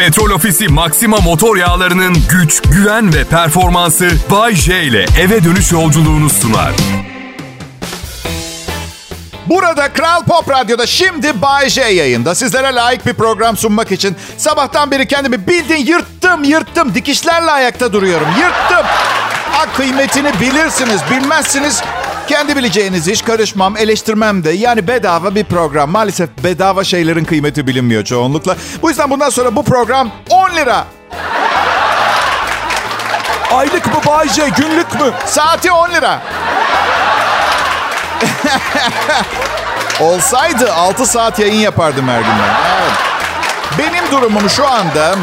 Petrol Ofisi Maxima motor yağlarının güç, güven ve performansı Bay J ile eve dönüş yolculuğunu sunar. Burada Kral Pop Radyo'da şimdi Bay J yayında. Sizlere layık bir program sunmak için sabahtan beri kendimi bildiğin yırttım yırttım. Dikişlerle ayakta duruyorum. Yırttım. Ha, kıymetini bilirsiniz, bilmezsiniz. Kendi bileceğiniz iş karışmam, eleştirmem de. Yani bedava bir program. Maalesef bedava şeylerin kıymeti bilinmiyor çoğunlukla. Bu yüzden bundan sonra bu program 10 lira. Aylık mı Bay J, günlük mü? Saati 10 lira. Olsaydı 6 saat yayın yapardım her gün. Evet. Benim durumum şu anda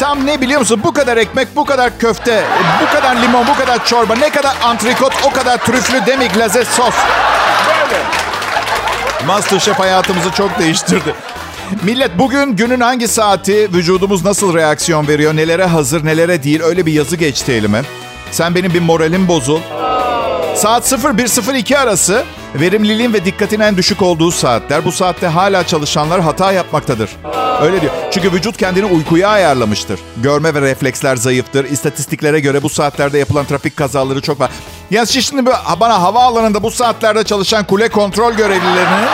tam ne biliyor musun? Bu kadar ekmek, bu kadar köfte, bu kadar limon, bu kadar çorba, ne kadar antrikot, o kadar trüflü demi glaze sos. Böyle. Masterchef hayatımızı çok değiştirdi. Millet bugün günün hangi saati, vücudumuz nasıl reaksiyon veriyor, nelere hazır, nelere değil öyle bir yazı geçti elime. Sen benim bir moralim bozul. Saat 01.02 arası verimliliğin ve dikkatin en düşük olduğu saatler. Bu saatte hala çalışanlar hata yapmaktadır. Öyle diyor. Çünkü vücut kendini uykuya ayarlamıştır. Görme ve refleksler zayıftır. İstatistiklere göre bu saatlerde yapılan trafik kazaları çok var. Ya şimdi bana havaalanında bu saatlerde çalışan kule kontrol görevlilerinin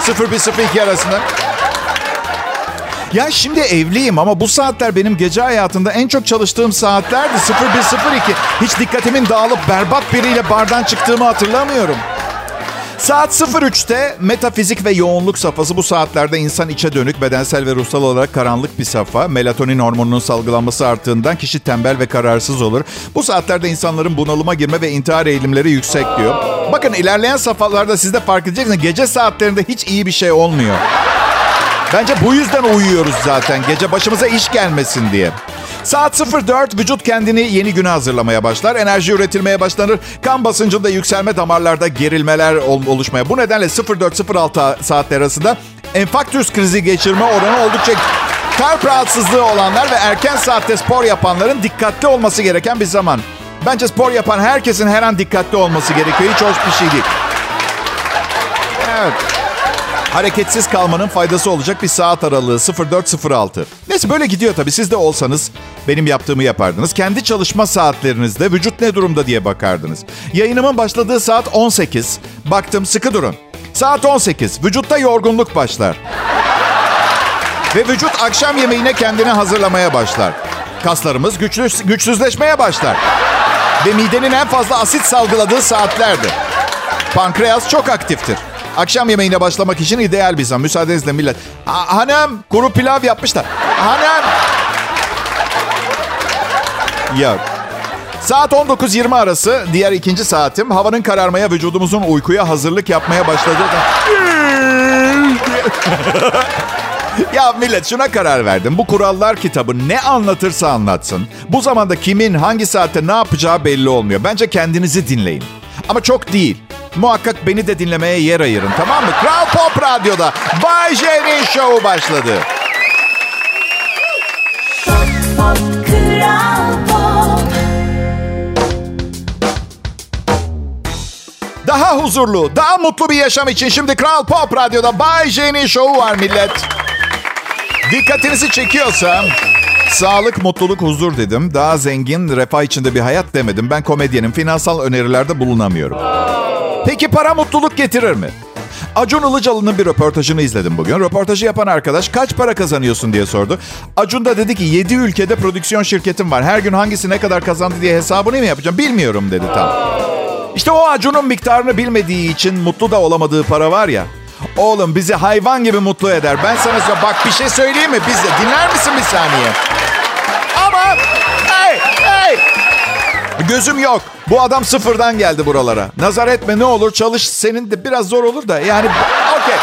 01.02 arasında ya şimdi evliyim ama bu saatler benim gece hayatında en çok çalıştığım saatlerdi. 0102. Hiç dikkatimin dağılıp berbat biriyle bardan çıktığımı hatırlamıyorum. Saat 03'te metafizik ve yoğunluk safhası bu saatlerde insan içe dönük bedensel ve ruhsal olarak karanlık bir safha. Melatonin hormonunun salgılanması arttığından kişi tembel ve kararsız olur. Bu saatlerde insanların bunalıma girme ve intihar eğilimleri yüksek diyor. Bakın ilerleyen safhalarda siz de fark edeceksiniz. Gece saatlerinde hiç iyi bir şey olmuyor. Bence bu yüzden uyuyoruz zaten. Gece başımıza iş gelmesin diye. Saat 04 vücut kendini yeni güne hazırlamaya başlar. Enerji üretilmeye başlanır. Kan basıncında yükselme damarlarda gerilmeler oluşmaya. Bu nedenle 04-06 saatler arasında enfarktüs krizi geçirme oranı oldukça kalp rahatsızlığı olanlar ve erken saatte spor yapanların dikkatli olması gereken bir zaman. Bence spor yapan herkesin her an dikkatli olması gerekiyor. Hiç hoş bir şey değil. Evet hareketsiz kalmanın faydası olacak bir saat aralığı 0406. Neyse böyle gidiyor tabii. Siz de olsanız benim yaptığımı yapardınız. Kendi çalışma saatlerinizde vücut ne durumda diye bakardınız. Yayınımın başladığı saat 18. Baktım sıkı durun. Saat 18. Vücutta yorgunluk başlar. Ve vücut akşam yemeğine kendini hazırlamaya başlar. Kaslarımız güçlü, güçsüzleşmeye başlar. Ve midenin en fazla asit salgıladığı saatlerdir. Pankreas çok aktiftir. Akşam yemeğine başlamak için ideal bir zaman. Müsaadenizle millet. Ha, hanım kuru pilav yapmışlar. Hanım. Yok. Saat 19.20 arası diğer ikinci saatim. Havanın kararmaya vücudumuzun uykuya hazırlık yapmaya başladığı ya millet şuna karar verdim. Bu kurallar kitabı ne anlatırsa anlatsın. Bu zamanda kimin hangi saatte ne yapacağı belli olmuyor. Bence kendinizi dinleyin. Ama çok değil. Muhakkak beni de dinlemeye yer ayırın tamam mı? Kral Pop Radyo'da Bay J'nin şovu başladı. Pop, pop, pop. Daha huzurlu, daha mutlu bir yaşam için şimdi Kral Pop Radyo'da Bay J'nin şovu var millet. Dikkatinizi çekiyorsa Sağlık, mutluluk, huzur dedim. Daha zengin, refah içinde bir hayat demedim. Ben komedyenim. Finansal önerilerde bulunamıyorum. Peki para mutluluk getirir mi? Acun Ilıcalı'nın bir röportajını izledim bugün. Röportajı yapan arkadaş kaç para kazanıyorsun diye sordu. Acun da dedi ki 7 ülkede prodüksiyon şirketim var. Her gün hangisi ne kadar kazandı diye hesabını mı yapacağım bilmiyorum dedi tam. İşte o Acun'un miktarını bilmediği için mutlu da olamadığı para var ya. Oğlum bizi hayvan gibi mutlu eder. Ben sana. Bak bir şey söyleyeyim mi? Biz de dinler misin bir saniye? Gözüm yok. Bu adam sıfırdan geldi buralara. Nazar etme ne olur çalış. Senin de biraz zor olur da. Yani okey.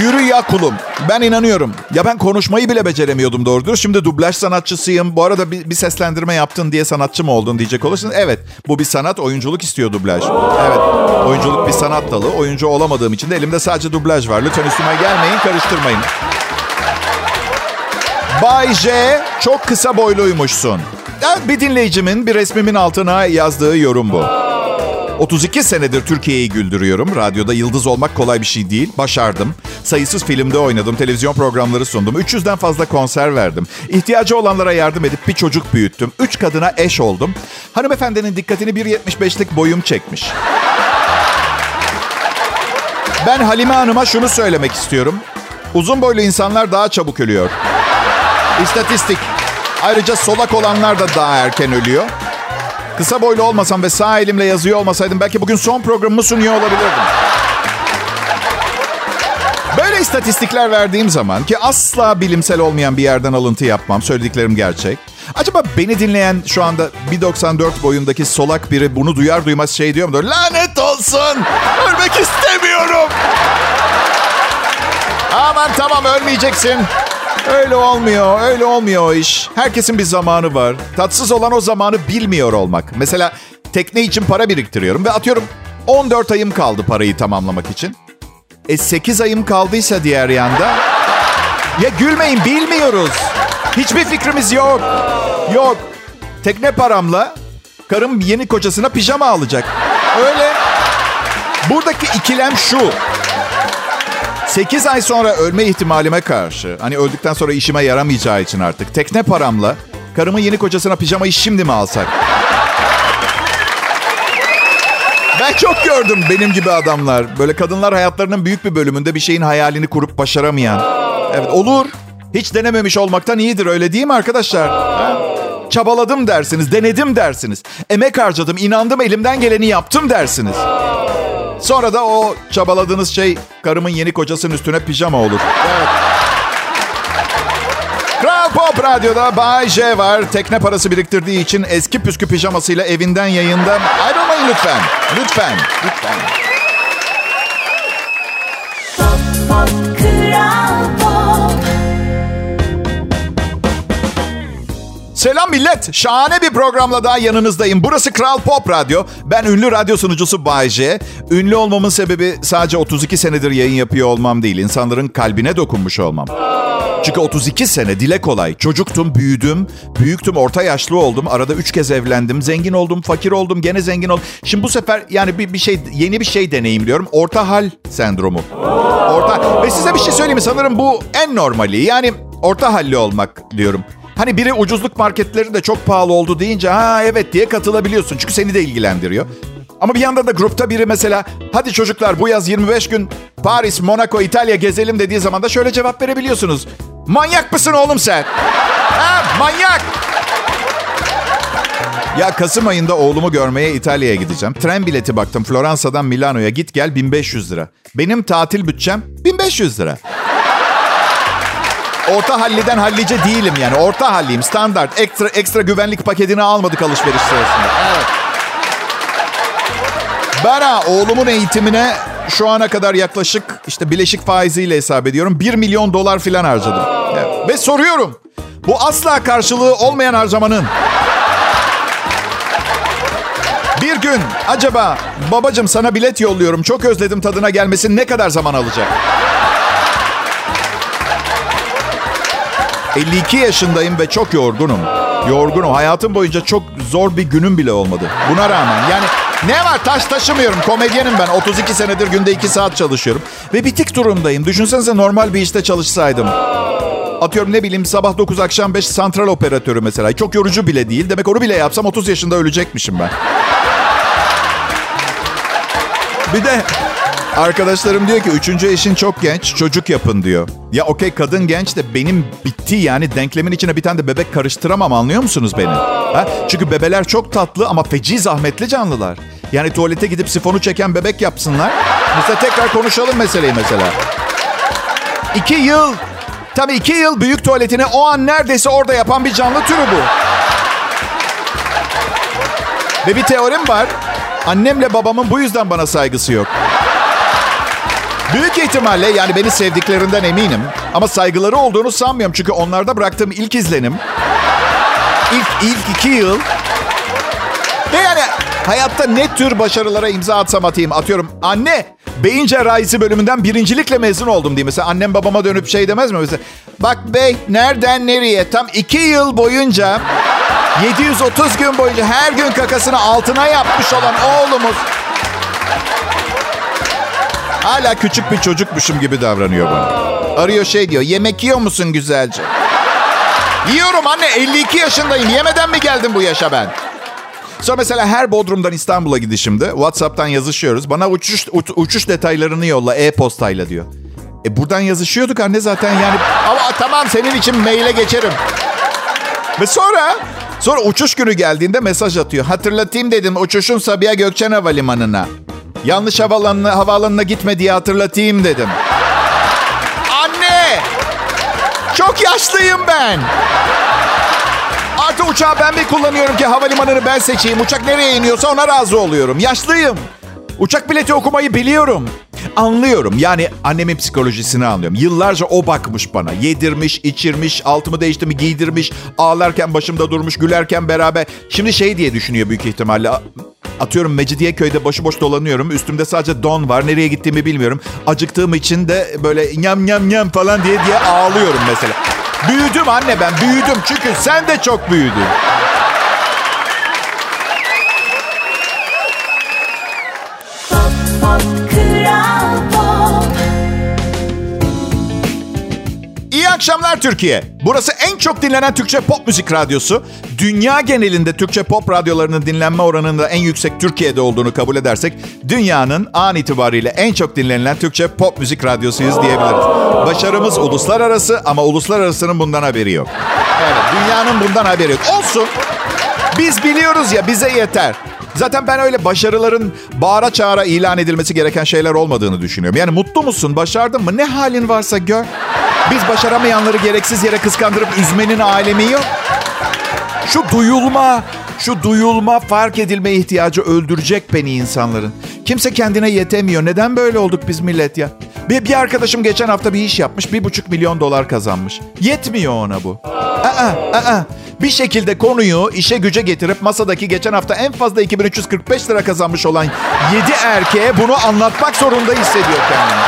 Yürü ya kulum. Ben inanıyorum. Ya ben konuşmayı bile beceremiyordum doğrudur. Şimdi dublaj sanatçısıyım. Bu arada bir, bir seslendirme yaptın diye sanatçı mı oldun diyecek olursun. Evet. Bu bir sanat. Oyunculuk istiyor dublaj. Evet. Oyunculuk bir sanat dalı. Oyuncu olamadığım için de elimde sadece dublaj var. Lütfen üstüme gelmeyin, karıştırmayın. Bay J çok kısa boyluymuşsun. Bir dinleyicimin bir resmimin altına yazdığı yorum bu. 32 senedir Türkiye'yi güldürüyorum. Radyoda yıldız olmak kolay bir şey değil. Başardım. Sayısız filmde oynadım, televizyon programları sundum. 300'den fazla konser verdim. İhtiyacı olanlara yardım edip bir çocuk büyüttüm. 3 kadına eş oldum. Hanımefendinin dikkatini 1.75'lik boyum çekmiş. Ben Halime Hanım'a şunu söylemek istiyorum. Uzun boylu insanlar daha çabuk ölüyor. İstatistik. Ayrıca solak olanlar da daha erken ölüyor. Kısa boylu olmasam ve sağ elimle yazıyor olmasaydım belki bugün son programımı sunuyor olabilirdim. Böyle istatistikler verdiğim zaman ki asla bilimsel olmayan bir yerden alıntı yapmam. Söylediklerim gerçek. Acaba beni dinleyen şu anda 1.94 boyundaki solak biri bunu duyar duymaz şey diyor mudur? Lanet olsun! Ölmek istemiyorum! Aman tamam ölmeyeceksin. Öyle olmuyor, öyle olmuyor o iş. Herkesin bir zamanı var. Tatsız olan o zamanı bilmiyor olmak. Mesela tekne için para biriktiriyorum ve atıyorum 14 ayım kaldı parayı tamamlamak için. E 8 ayım kaldıysa diğer yanda. Ya gülmeyin bilmiyoruz. Hiçbir fikrimiz yok. Yok. Tekne paramla karım yeni kocasına pijama alacak. Öyle. Buradaki ikilem şu. 8 ay sonra ölme ihtimalime karşı, hani öldükten sonra işime yaramayacağı için artık tekne paramla karımın yeni kocasına pijamayı şimdi mi alsak? Ben çok gördüm benim gibi adamlar. Böyle kadınlar hayatlarının büyük bir bölümünde bir şeyin hayalini kurup başaramayan. Evet olur. Hiç denememiş olmaktan iyidir öyle değil mi arkadaşlar? Ha? Çabaladım dersiniz, denedim dersiniz. Emek harcadım, inandım, elimden geleni yaptım dersiniz. Sonra da o çabaladığınız şey karımın yeni kocasının üstüne pijama olur. Evet. Kral Pop Radyo'da Bay J var. Tekne parası biriktirdiği için eski püskü pijamasıyla evinden yayında. Ayrılmayın lütfen. Lütfen. Lütfen. Selam millet. Şahane bir programla daha yanınızdayım. Burası Kral Pop Radyo. Ben ünlü radyo sunucusu Bay J. Ünlü olmamın sebebi sadece 32 senedir yayın yapıyor olmam değil. insanların kalbine dokunmuş olmam. Çünkü 32 sene dile kolay. Çocuktum, büyüdüm, büyüktüm, orta yaşlı oldum. Arada 3 kez evlendim. Zengin oldum, fakir oldum, gene zengin oldum. Şimdi bu sefer yani bir, bir şey yeni bir şey deneyimliyorum. Orta hal sendromu. Orta ve size bir şey söyleyeyim mi? Sanırım bu en normali. Yani orta halli olmak diyorum. Hani biri ucuzluk marketleri de çok pahalı oldu deyince ha evet diye katılabiliyorsun. Çünkü seni de ilgilendiriyor. Ama bir yandan da grupta biri mesela hadi çocuklar bu yaz 25 gün Paris, Monaco, İtalya gezelim dediği zaman da şöyle cevap verebiliyorsunuz. Manyak mısın oğlum sen? Ha, manyak! Ya Kasım ayında oğlumu görmeye İtalya'ya gideceğim. Tren bileti baktım Floransa'dan Milano'ya git gel 1500 lira. Benim tatil bütçem 1500 lira. Orta halliden hallice değilim yani. Orta halliyim. Standart. Ekstra ekstra güvenlik paketini almadık alışveriş sırasında. Evet. Ben ha, oğlumun eğitimine şu ana kadar yaklaşık işte bileşik faiziyle hesap ediyorum. 1 milyon dolar falan harcadım. Evet. Ve soruyorum. Bu asla karşılığı olmayan harcamanın bir gün acaba babacım sana bilet yolluyorum çok özledim tadına gelmesin ne kadar zaman alacak? 52 yaşındayım ve çok yorgunum. Yorgunum. Hayatım boyunca çok zor bir günüm bile olmadı. Buna rağmen yani ne var taş taşımıyorum. Komedyenim ben. 32 senedir günde 2 saat çalışıyorum. Ve bitik durumdayım. Düşünsenize normal bir işte çalışsaydım. Atıyorum ne bileyim sabah 9 akşam 5 santral operatörü mesela. Çok yorucu bile değil. Demek onu bile yapsam 30 yaşında ölecekmişim ben. Bir de arkadaşlarım diyor ki üçüncü eşin çok genç çocuk yapın diyor. Ya okey kadın genç de benim bitti yani denklemin içine bir tane de bebek karıştıramam anlıyor musunuz beni? Ha? Çünkü bebeler çok tatlı ama feci zahmetli canlılar. Yani tuvalete gidip sifonu çeken bebek yapsınlar. Mesela tekrar konuşalım meseleyi mesela. İki yıl, tabii iki yıl büyük tuvaletini o an neredeyse orada yapan bir canlı türü bu. Ve bir teorim var. Annemle babamın bu yüzden bana saygısı yok. Büyük ihtimalle yani beni sevdiklerinden eminim. Ama saygıları olduğunu sanmıyorum. Çünkü onlarda bıraktığım ilk izlenim. ilk, ilk iki yıl. Ve yani hayatta ne tür başarılara imza atsam atayım. Atıyorum anne beyin cerrahisi bölümünden birincilikle mezun oldum diye. Mesela annem babama dönüp şey demez mi? Mesela, Bak bey nereden nereye tam iki yıl boyunca 730 gün boyunca her gün kakasını altına yapmış olan oğlumuz Hala küçük bir çocukmuşum gibi davranıyor bana. Arıyor şey diyor. Yemek yiyor musun güzelce? Yiyorum anne 52 yaşındayım. Yemeden mi geldim bu yaşa ben? Sonra mesela her Bodrum'dan İstanbul'a gidişimde WhatsApp'tan yazışıyoruz. Bana uçuş uç- uçuş detaylarını yolla e-postayla diyor. E buradan yazışıyorduk anne zaten yani. Ama tamam senin için maile geçerim. Ve sonra sonra uçuş günü geldiğinde mesaj atıyor. Hatırlatayım dedim uçuşun Sabiha Gökçen Havalimanı'na. Yanlış havaalanına, havaalanına gitme diye hatırlatayım dedim. Anne! Çok yaşlıyım ben. Artı uçağı ben mi kullanıyorum ki havalimanını ben seçeyim. Uçak nereye iniyorsa ona razı oluyorum. Yaşlıyım. Uçak bileti okumayı biliyorum. Anlıyorum. Yani annemin psikolojisini anlıyorum. Yıllarca o bakmış bana. Yedirmiş, içirmiş, altımı değiştirmiş, giydirmiş. Ağlarken başımda durmuş, gülerken beraber. Şimdi şey diye düşünüyor büyük ihtimalle. Atıyorum Mecidiyeköy'de başıboş dolanıyorum. Üstümde sadece don var. Nereye gittiğimi bilmiyorum. Acıktığım için de böyle nyam nyam nyam falan diye diye ağlıyorum mesela. Büyüdüm anne ben büyüdüm çünkü sen de çok büyüdün. Akşamlar Türkiye. Burası en çok dinlenen Türkçe pop müzik radyosu. Dünya genelinde Türkçe pop radyolarının dinlenme oranının da en yüksek Türkiye'de olduğunu kabul edersek dünyanın an itibariyle en çok dinlenilen Türkçe pop müzik radyosuyuz diyebiliriz. Başarımız uluslararası ama uluslararasının bundan haberi yok. Evet, dünyanın bundan haberi yok. Olsun. Biz biliyoruz ya bize yeter. Zaten ben öyle başarıların bağıra çağıra ilan edilmesi gereken şeyler olmadığını düşünüyorum. Yani mutlu musun, başardın mı? Ne halin varsa gör. Biz başaramayanları gereksiz yere kıskandırıp üzmenin alemi yok. Şu duyulma, şu duyulma, fark edilme ihtiyacı öldürecek beni insanların. Kimse kendine yetemiyor. Neden böyle olduk biz millet ya? Bir, bir arkadaşım geçen hafta bir iş yapmış. Bir buçuk milyon dolar kazanmış. Yetmiyor ona bu. Aa, aa. Bir şekilde konuyu işe güce getirip masadaki geçen hafta en fazla 2345 lira kazanmış olan 7 erkeğe bunu anlatmak zorunda hissediyor kendini.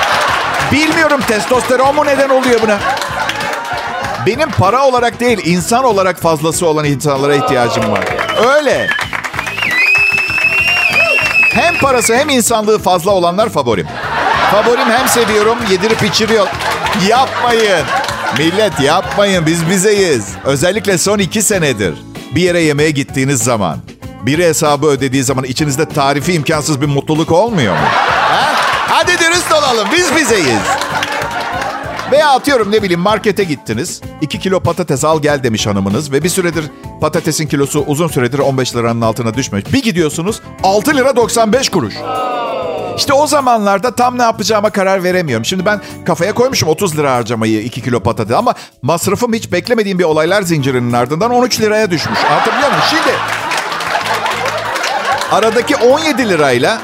Bilmiyorum testosteron mu neden oluyor buna? Benim para olarak değil, insan olarak fazlası olan insanlara ihtiyacım var. Öyle. Hem parası hem insanlığı fazla olanlar favorim. Favorim hem seviyorum, yedirip içiriyor. Yapmayın. Millet yapmayın, biz bizeyiz. Özellikle son iki senedir. Bir yere yemeğe gittiğiniz zaman, biri hesabı ödediği zaman içinizde tarifi imkansız bir mutluluk olmuyor mu? Ha? Hadi dürüst olalım, biz bizeyiz. Veya atıyorum ne bileyim markete gittiniz. 2 kilo patates al gel demiş hanımınız. Ve bir süredir patatesin kilosu uzun süredir 15 liranın altına düşmüş. Bir gidiyorsunuz 6 lira 95 kuruş. İşte o zamanlarda tam ne yapacağıma karar veremiyorum. Şimdi ben kafaya koymuşum 30 lira harcamayı 2 kilo patates. Ama masrafım hiç beklemediğim bir olaylar zincirinin ardından 13 liraya düşmüş. Anlatabiliyor muyum? Şimdi aradaki 17 lirayla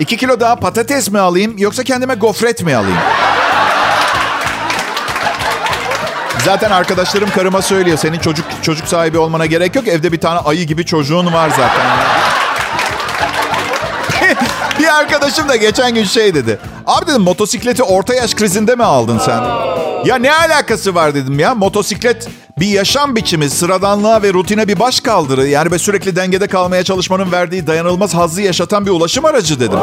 2 kilo daha patates mi alayım yoksa kendime gofret mi alayım? Zaten arkadaşlarım karıma söylüyor. Senin çocuk çocuk sahibi olmana gerek yok. Evde bir tane ayı gibi çocuğun var zaten. Arkadaşım da geçen gün şey dedi. Abi dedim motosikleti orta yaş krizinde mi aldın sen? Ya ne alakası var dedim ya. Motosiklet bir yaşam biçimi, sıradanlığa ve rutine bir baş kaldırı. Yani ve sürekli dengede kalmaya çalışmanın verdiği dayanılmaz hazzı yaşatan bir ulaşım aracı dedim.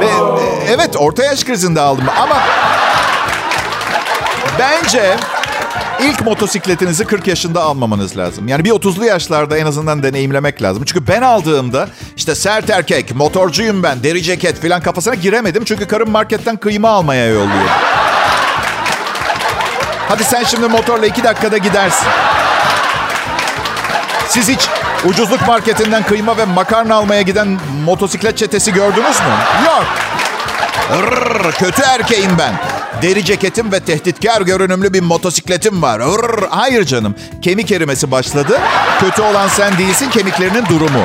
Ve e, evet orta yaş krizinde aldım ama bence ilk motosikletinizi 40 yaşında almamanız lazım. Yani bir 30'lu yaşlarda en azından deneyimlemek lazım. Çünkü ben aldığımda işte sert erkek, motorcuyum ben, deri ceket falan kafasına giremedim. Çünkü karım marketten kıyma almaya yolluyor. Hadi sen şimdi motorla iki dakikada gidersin. Siz hiç ucuzluk marketinden kıyma ve makarna almaya giden motosiklet çetesi gördünüz mü? Yok. Rrr, kötü erkeğim ben. Deri ceketim ve tehditkar görünümlü bir motosikletim var. Rrr, hayır canım. Kemik erimesi başladı. Kötü olan sen değilsin, kemiklerinin durumu.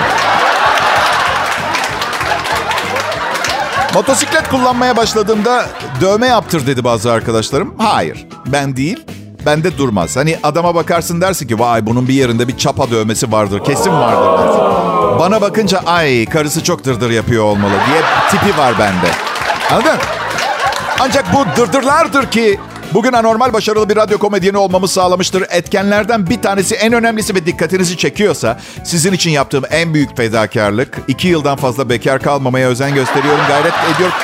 Motosiklet kullanmaya başladığımda dövme yaptır dedi bazı arkadaşlarım. Hayır, ben değil. Bende durmaz. Hani adama bakarsın dersin ki vay bunun bir yerinde bir çapa dövmesi vardır. Kesin vardır dersin. Bana bakınca ay karısı çok dırdır yapıyor olmalı diye tipi var bende. Anladın? Ancak bu dırdırlardır ki bugün anormal başarılı bir radyo komedyeni olmamı sağlamıştır. Etkenlerden bir tanesi en önemlisi ve dikkatinizi çekiyorsa sizin için yaptığım en büyük fedakarlık. iki yıldan fazla bekar kalmamaya özen gösteriyorum, gayret ediyorum.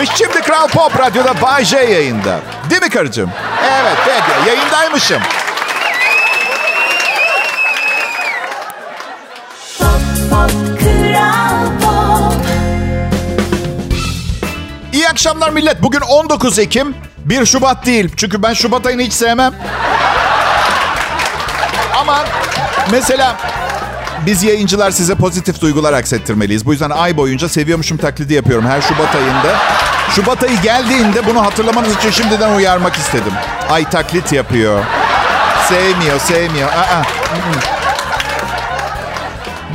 Biz şimdi Kral Pop Radyo'da Bay J yayında. Değil mi karıcığım? Evet, peki. Yayındaymışım. Akşamlar millet. Bugün 19 Ekim. 1 Şubat değil. Çünkü ben Şubat ayını hiç sevmem. Ama mesela biz yayıncılar size pozitif duygular aksettirmeliyiz. Bu yüzden ay boyunca seviyormuşum taklidi yapıyorum her Şubat ayında. Şubat ayı geldiğinde bunu hatırlamanız için şimdiden uyarmak istedim. Ay taklit yapıyor. Sevmiyor, sevmiyor. Aa.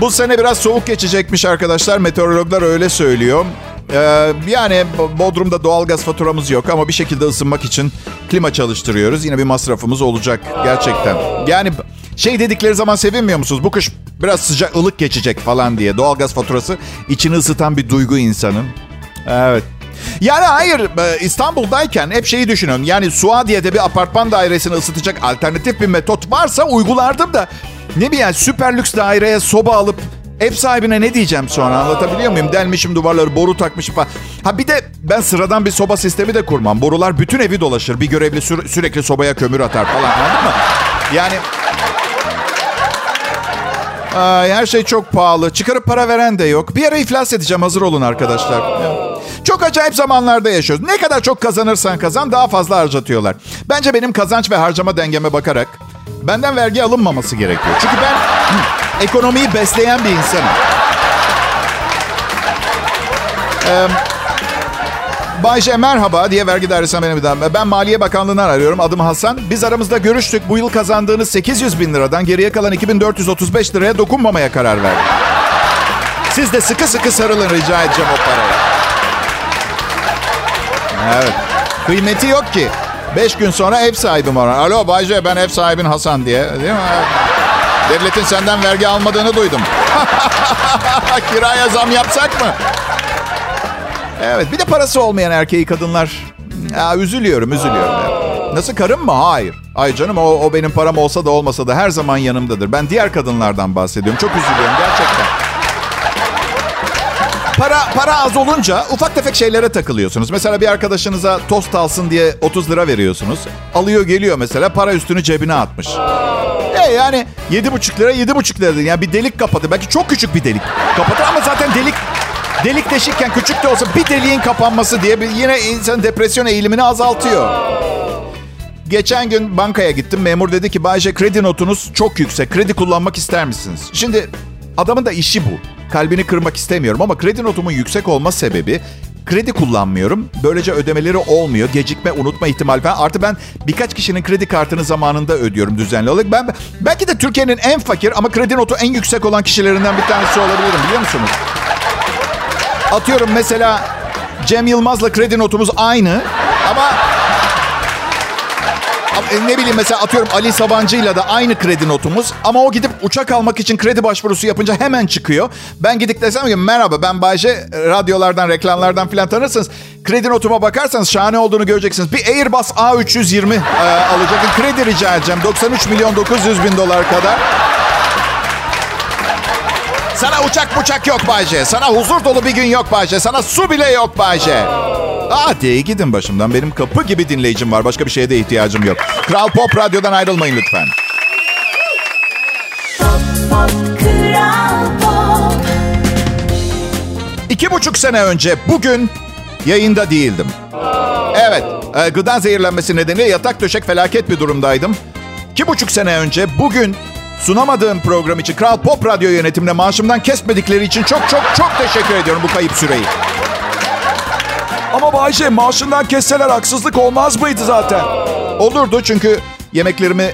Bu sene biraz soğuk geçecekmiş arkadaşlar. Meteorologlar öyle söylüyor. Ee, yani Bodrum'da doğalgaz faturamız yok ama bir şekilde ısınmak için klima çalıştırıyoruz. Yine bir masrafımız olacak gerçekten. Yani şey dedikleri zaman sevinmiyor musunuz? Bu kış biraz sıcak ılık geçecek falan diye. Doğalgaz faturası içini ısıtan bir duygu insanın. Evet. Yani hayır e, İstanbul'dayken hep şeyi düşünüyorum. Yani Suadiye'de bir apartman dairesini ısıtacak alternatif bir metot varsa uygulardım da. Ne bileyim süper lüks daireye soba alıp ev sahibine ne diyeceğim sonra anlatabiliyor muyum? Delmişim duvarları boru takmışım falan. Ha bir de ben sıradan bir soba sistemi de kurmam. Borular bütün evi dolaşır. Bir görevli sü- sürekli sobaya kömür atar falan anladın mı? Yani Ay, her şey çok pahalı. Çıkarıp para veren de yok. Bir ara iflas edeceğim. Hazır olun arkadaşlar. Çok acayip zamanlarda yaşıyoruz. Ne kadar çok kazanırsan kazan daha fazla harcatıyorlar. Bence benim kazanç ve harcama dengeme bakarak benden vergi alınmaması gerekiyor. Çünkü ben ekonomiyi besleyen bir insanım. Ee, Bayce merhaba diye vergi dairesine beni bir. Ben Maliye Bakanlığı'ndan arıyorum. Adım Hasan. Biz aramızda görüştük. Bu yıl kazandığınız 800 bin liradan geriye kalan 2435 liraya dokunmamaya karar verdik. Siz de sıkı sıkı sarılın rica edeceğim o paraya. Evet. Kıymeti yok ki. Beş gün sonra ev sahibim var. Alo Bayce ben ev sahibin Hasan diye. Değil mi? Devletin senden vergi almadığını duydum. Kiraya zam yapsak mı? Evet bir de parası olmayan erkeği kadınlar. Ya, üzülüyorum üzülüyorum. ya. Nasıl karım mı? Hayır. Ay canım o, o benim param olsa da olmasa da her zaman yanımdadır. Ben diğer kadınlardan bahsediyorum. Çok üzülüyorum gerçekten. Para para az olunca ufak tefek şeylere takılıyorsunuz. Mesela bir arkadaşınıza tost alsın diye 30 lira veriyorsunuz. Alıyor geliyor mesela para üstünü cebine atmış. Yani 7,5 lira 7,5 lira. Yani bir delik kapatır. Belki çok küçük bir delik kapatır ama zaten delik delik deşikken küçük de olsa bir deliğin kapanması diye bir, yine insanın depresyon eğilimini azaltıyor. Geçen gün bankaya gittim. Memur dedi ki Bayce kredi notunuz çok yüksek. Kredi kullanmak ister misiniz? Şimdi adamın da işi bu. Kalbini kırmak istemiyorum ama kredi notumun yüksek olma sebebi kredi kullanmıyorum. Böylece ödemeleri olmuyor. Gecikme, unutma ihtimali falan. Artı ben birkaç kişinin kredi kartını zamanında ödüyorum düzenli olarak. Ben belki de Türkiye'nin en fakir ama kredi notu en yüksek olan kişilerinden bir tanesi olabilirim biliyor musunuz? Atıyorum mesela Cem Yılmaz'la kredi notumuz aynı ama ne bileyim mesela atıyorum Ali Sabancı'yla da aynı kredi notumuz ama o gidip uçak almak için kredi başvurusu yapınca hemen çıkıyor. Ben gidip desem ki merhaba ben Bayce radyolardan reklamlardan filan tanırsınız. Kredi notuma bakarsanız şahane olduğunu göreceksiniz. Bir Airbus A320 e, alacaktım. Kredi rica edeceğim. 93 milyon 900 bin dolar kadar. Sana uçak uçak yok Bayce. Sana huzur dolu bir gün yok Bayce. Sana su bile yok Bayce. Hadi gidin başımdan. Benim kapı gibi dinleyicim var. Başka bir şeye de ihtiyacım yok. Kral Pop Radyo'dan ayrılmayın lütfen. Pop Kral Pop İki buçuk sene önce bugün yayında değildim. Evet, e, gıda zehirlenmesi nedeniyle yatak döşek felaket bir durumdaydım. İki buçuk sene önce bugün sunamadığım program için Kral Pop Radyo yönetimine maaşımdan kesmedikleri için çok çok çok teşekkür ediyorum bu kayıp süreyi. Ama Bayşe maaşından kesseler haksızlık olmaz mıydı zaten? Olurdu çünkü yemeklerimi m,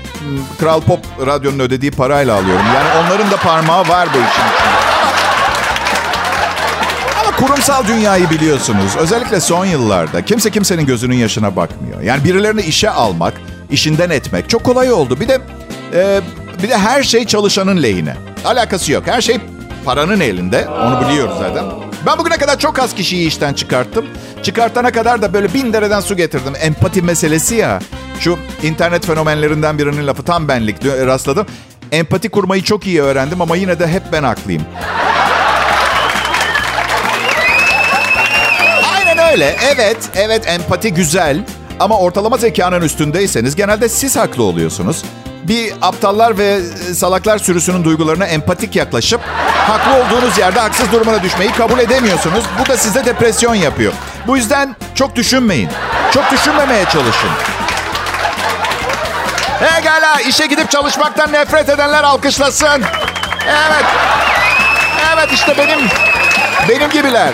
Kral Pop Radyo'nun ödediği parayla alıyorum. Yani onların da parmağı var bu işin içinde. Ama kurumsal dünyayı biliyorsunuz. Özellikle son yıllarda kimse kimsenin gözünün yaşına bakmıyor. Yani birilerini işe almak, işinden etmek çok kolay oldu. Bir de e, bir de her şey çalışanın lehine. Alakası yok. Her şey paranın elinde. Onu biliyoruz zaten. Ben bugüne kadar çok az kişiyi işten çıkarttım. Çıkartana kadar da böyle bin dereden su getirdim. Empati meselesi ya. Şu internet fenomenlerinden birinin lafı tam benlik rastladım. Empati kurmayı çok iyi öğrendim ama yine de hep ben haklıyım. Aynen şöyle evet evet empati güzel ama ortalama zekanın üstündeyseniz genelde siz haklı oluyorsunuz. Bir aptallar ve salaklar sürüsünün duygularına empatik yaklaşıp haklı olduğunuz yerde haksız durumuna düşmeyi kabul edemiyorsunuz. Bu da size depresyon yapıyor. Bu yüzden çok düşünmeyin. Çok düşünmemeye çalışın. Hey gala işe gidip çalışmaktan nefret edenler alkışlasın. Evet. Evet işte benim benim gibiler.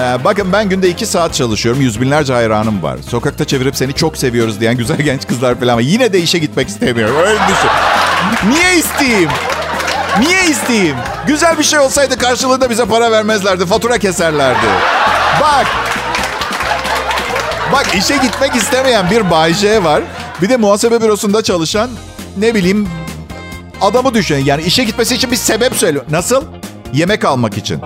Ee, bakın ben günde iki saat çalışıyorum. Yüz binlerce hayranım var. Sokakta çevirip seni çok seviyoruz diyen güzel genç kızlar falan. Yine de işe gitmek istemiyorum. Öyle düşün. Niye isteyeyim? Niye isteyeyim? Güzel bir şey olsaydı karşılığında bize para vermezlerdi. Fatura keserlerdi. Bak. Bak işe gitmek istemeyen bir Bay J var. Bir de muhasebe bürosunda çalışan ne bileyim adamı düşün. Yani işe gitmesi için bir sebep söylüyor. Nasıl? Yemek almak için.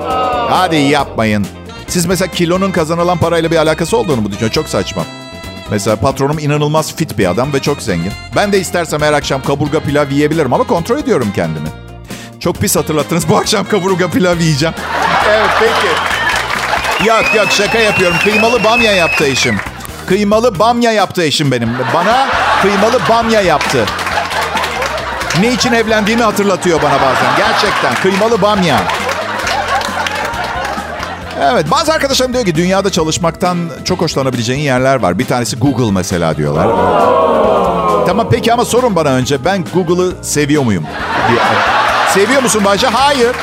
Hadi yapmayın. Siz mesela kilonun kazanılan parayla bir alakası olduğunu mu düşünüyorsunuz? Çok saçma. Mesela patronum inanılmaz fit bir adam ve çok zengin. Ben de istersem her akşam kaburga pilav yiyebilirim ama kontrol ediyorum kendimi. Çok pis hatırlattınız. Bu akşam kaburga pilav yiyeceğim. evet peki. Yok yok şaka yapıyorum. Kıymalı bamya yaptı eşim. Kıymalı bamya yaptı eşim benim. Bana kıymalı bamya yaptı. Ne için evlendiğimi hatırlatıyor bana bazen. Gerçekten kıymalı bamya. Evet bazı arkadaşlarım diyor ki dünyada çalışmaktan çok hoşlanabileceğin yerler var. Bir tanesi Google mesela diyorlar. Tamam peki ama sorun bana önce ben Google'ı seviyor muyum? Seviyor musun Bayce? Hayır.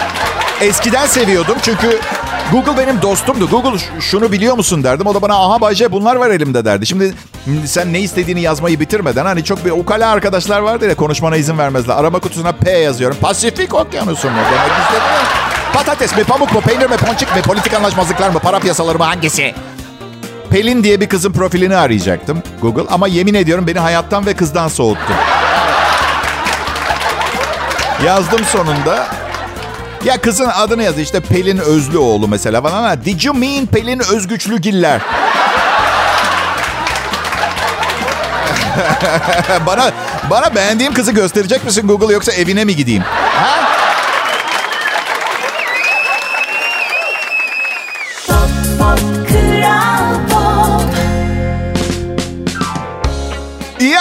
Eskiden seviyordum çünkü Google benim dostumdu. Google şunu biliyor musun derdim. O da bana aha Bayce bunlar var elimde derdi. Şimdi sen ne istediğini yazmayı bitirmeden hani çok bir ukala arkadaşlar vardır ya konuşmana izin vermezler. Arama kutusuna P yazıyorum. Pasifik okyanusu mu demek istedim. Patates mi, pamuk mu, peynir mi, ponçik mi, politik anlaşmazlıklar mı, para piyasaları mı hangisi? Pelin diye bir kızın profilini arayacaktım Google ama yemin ediyorum beni hayattan ve kızdan soğuttu. Yazdım sonunda. Ya kızın adını yaz işte Pelin Özlüoğlu mesela falan ama did you mean Pelin Özgüçlügiller? bana bana beğendiğim kızı gösterecek misin Google yoksa evine mi gideyim?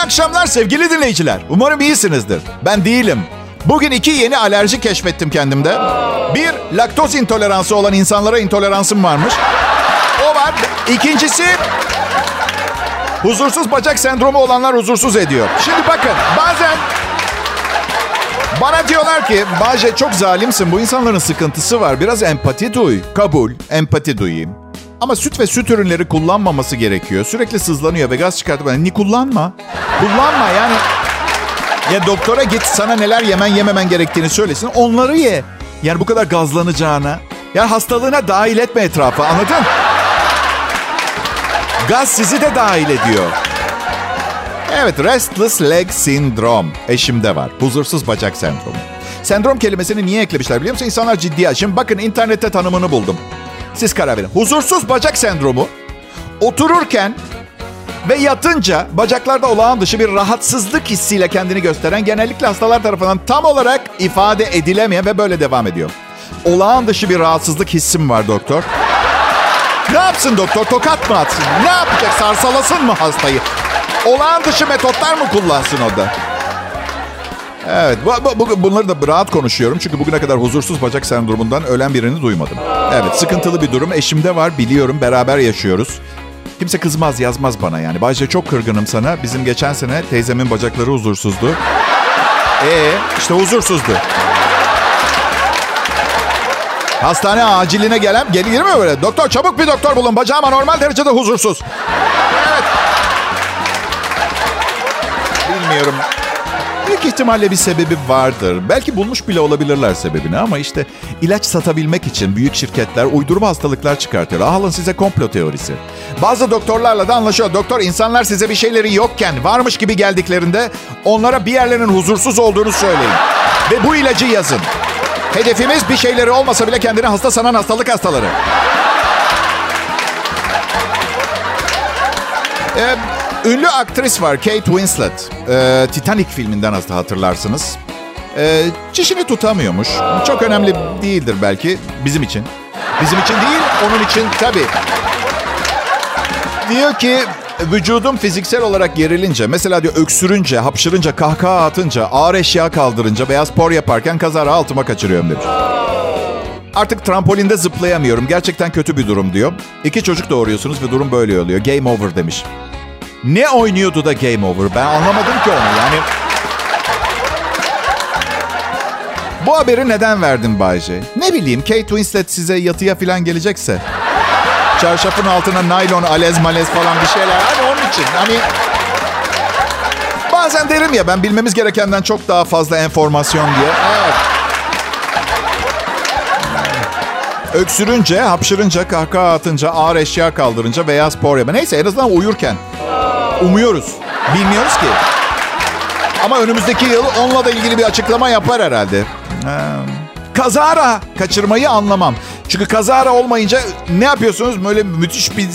Akşamlar sevgili dinleyiciler. Umarım iyisinizdir. Ben değilim. Bugün iki yeni alerji keşfettim kendimde. Bir, laktoz intoleransı olan insanlara intoleransım varmış. O var. İkincisi, huzursuz bacak sendromu olanlar huzursuz ediyor. Şimdi bakın, bazen bana diyorlar ki, Bahçe çok zalimsin, bu insanların sıkıntısı var. Biraz empati duy. Kabul, empati duyayım. Ama süt ve süt ürünleri kullanmaması gerekiyor. Sürekli sızlanıyor ve gaz çıkartıp ni kullanma. Kullanma yani. Ya doktora git sana neler yemen yememen gerektiğini söylesin. Onları ye. Yani bu kadar gazlanacağına. Ya hastalığına dahil etme etrafa anladın? Gaz sizi de dahil ediyor. Evet, restless leg syndrome eşimde var. Huzursuz bacak sendromu. Sendrom kelimesini niye eklemişler biliyor musun? İnsanlar ciddi. Şimdi bakın internette tanımını buldum. Siz karar verin. Huzursuz bacak sendromu otururken ve yatınca bacaklarda olağan dışı bir rahatsızlık hissiyle kendini gösteren genellikle hastalar tarafından tam olarak ifade edilemeyen ve böyle devam ediyor. Olağan dışı bir rahatsızlık hissim var doktor. Ne yapsın doktor? Tokat mı atsın? Ne yapacak? Sarsalasın mı hastayı? Olağan dışı metotlar mı kullansın o da? Evet, bu, bu- bu- bunları da rahat konuşuyorum. Çünkü bugüne kadar huzursuz bacak sendromundan ölen birini duymadım. Evet, sıkıntılı bir durum. Eşimde var, biliyorum. Beraber yaşıyoruz. Kimse kızmaz, yazmaz bana yani. Bayce çok kırgınım sana. Bizim geçen sene teyzemin bacakları huzursuzdu. Ee, işte huzursuzdu. Hastane aciline gelen gelir mi böyle? Doktor çabuk bir doktor bulun. Bacağım anormal derecede huzursuz. Büyük ihtimalle bir sebebi vardır. Belki bulmuş bile olabilirler sebebini ama işte ilaç satabilmek için büyük şirketler uydurma hastalıklar çıkartıyorlar. Alın size komplo teorisi. Bazı doktorlarla da anlaşıyor. Doktor insanlar size bir şeyleri yokken varmış gibi geldiklerinde onlara bir yerlerinin huzursuz olduğunu söyleyin. Ve bu ilacı yazın. Hedefimiz bir şeyleri olmasa bile kendini hasta sanan hastalık hastaları. Ee, ünlü aktris var Kate Winslet. Ee, Titanic filminden hasta hatırlarsınız. Ee, çişini tutamıyormuş. Çok önemli değildir belki bizim için. Bizim için değil, onun için tabii. Diyor ki vücudum fiziksel olarak gerilince, mesela diyor öksürünce, hapşırınca, kahkaha atınca, ağır eşya kaldırınca veya spor yaparken kazara altıma kaçırıyorum demiş. Artık trambolinde zıplayamıyorum. Gerçekten kötü bir durum diyor. İki çocuk doğuruyorsunuz ve durum böyle oluyor. Game over demiş. Ne oynuyordu da game over? Ben anlamadım ki onu. Yani Bu haberi neden verdin Bayce? Ne bileyim Kate Winslet size yatıya falan gelecekse. Çarşafın altına naylon, alez malez falan bir şeyler. Hani onun için. Hani bazen derim ya ben bilmemiz gerekenden çok daha fazla enformasyon diye. Evet. Öksürünce, hapşırınca, kahkaha atınca, ağır eşya kaldırınca veya spor yapma. Neyse en azından uyurken. Umuyoruz. Bilmiyoruz ki. Ama önümüzdeki yıl onunla da ilgili bir açıklama yapar herhalde. Ha. Kazara kaçırmayı anlamam. Çünkü kazara olmayınca ne yapıyorsunuz? Böyle müthiş bir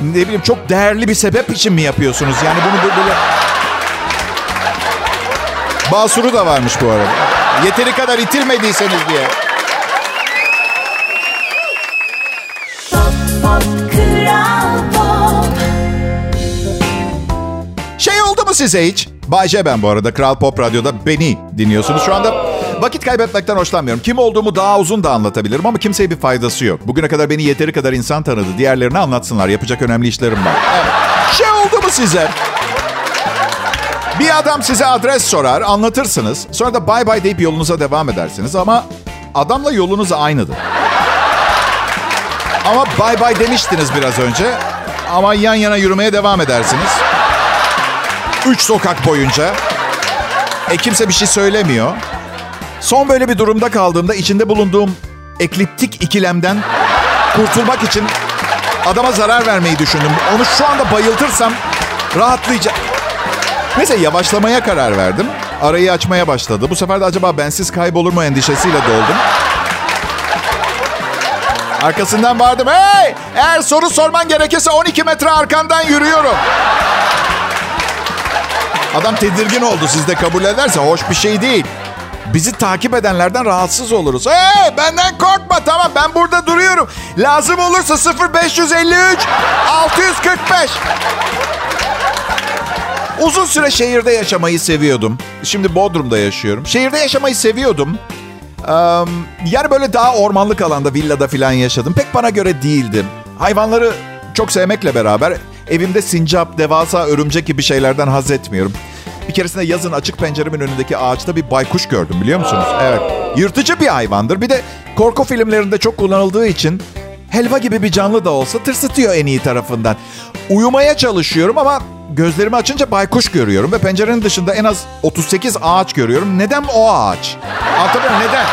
ne bileyim çok değerli bir sebep için mi yapıyorsunuz? Yani bunu böyle Basuru da varmış bu arada. Yeteri kadar itilmediyseniz diye. Size hiç? Bayce ben bu arada. Kral Pop Radyo'da beni dinliyorsunuz. Şu anda vakit kaybetmekten hoşlanmıyorum. Kim olduğumu daha uzun da anlatabilirim ama kimseye bir faydası yok. Bugüne kadar beni yeteri kadar insan tanıdı. Diğerlerini anlatsınlar. Yapacak önemli işlerim var. Evet. Şey oldu mu size? Bir adam size adres sorar, anlatırsınız. Sonra da bay bay deyip yolunuza devam edersiniz ama adamla yolunuz aynıdır. Ama bay bay demiştiniz biraz önce. Ama yan yana yürümeye devam edersiniz. Üç sokak boyunca. E kimse bir şey söylemiyor. Son böyle bir durumda kaldığımda içinde bulunduğum ekliptik ikilemden kurtulmak için adama zarar vermeyi düşündüm. Onu şu anda bayıltırsam rahatlayacak. Neyse yavaşlamaya karar verdim. Arayı açmaya başladı. Bu sefer de acaba bensiz kaybolur mu endişesiyle doldum. Arkasından bağırdım. Hey! Eğer soru sorman gerekirse 12 metre arkandan yürüyorum. Adam tedirgin oldu. Siz de kabul ederse hoş bir şey değil. Bizi takip edenlerden rahatsız oluruz. Hey benden korkma tamam ben burada duruyorum. Lazım olursa 0553 645. Uzun süre şehirde yaşamayı seviyordum. Şimdi Bodrum'da yaşıyorum. Şehirde yaşamayı seviyordum. Eee, yani böyle daha ormanlık alanda, villada falan yaşadım. Pek bana göre değildi. Hayvanları çok sevmekle beraber evimde sincap, devasa örümcek gibi şeylerden haz etmiyorum. Bir keresinde yazın açık penceremin önündeki ağaçta bir baykuş gördüm biliyor musunuz? Evet. Yırtıcı bir hayvandır. Bir de korku filmlerinde çok kullanıldığı için helva gibi bir canlı da olsa tırsıtıyor en iyi tarafından. Uyumaya çalışıyorum ama gözlerimi açınca baykuş görüyorum ve pencerenin dışında en az 38 ağaç görüyorum. Neden o ağaç? Anlatabiliyor? Neden?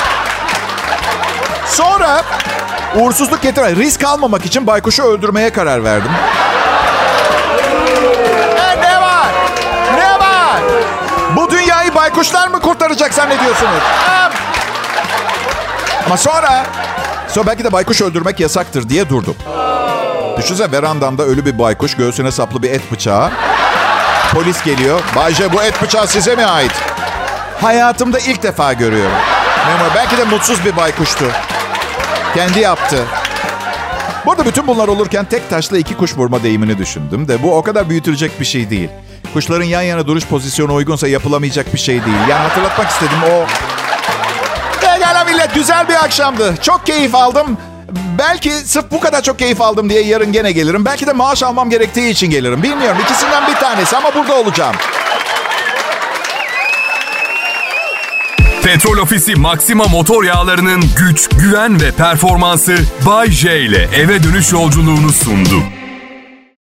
Sonra uğursuzluk getirme, risk almamak için baykuşu öldürmeye karar verdim. Baykuşlar mı kurtaracak zannediyorsunuz? Ama sonra, sonra belki de baykuş öldürmek yasaktır diye durdum. Düşünsene verandamda ölü bir baykuş, göğsüne saplı bir et bıçağı. Polis geliyor. Bayce bu et bıçağı size mi ait? Hayatımda ilk defa görüyorum. Memur belki de mutsuz bir baykuştu. Kendi yaptı. Bu arada bütün bunlar olurken tek taşla iki kuş vurma deyimini düşündüm de bu o kadar büyütülecek bir şey değil. Kuşların yan yana duruş pozisyonu uygunsa yapılamayacak bir şey değil. Yani hatırlatmak istedim o... Pekala millet güzel bir akşamdı. Çok keyif aldım. Belki sırf bu kadar çok keyif aldım diye yarın gene gelirim. Belki de maaş almam gerektiği için gelirim. Bilmiyorum ikisinden bir tanesi ama burada olacağım. Petrol Ofisi Maxima motor yağlarının güç, güven ve performansı Bay J ile eve dönüş yolculuğunu sundu.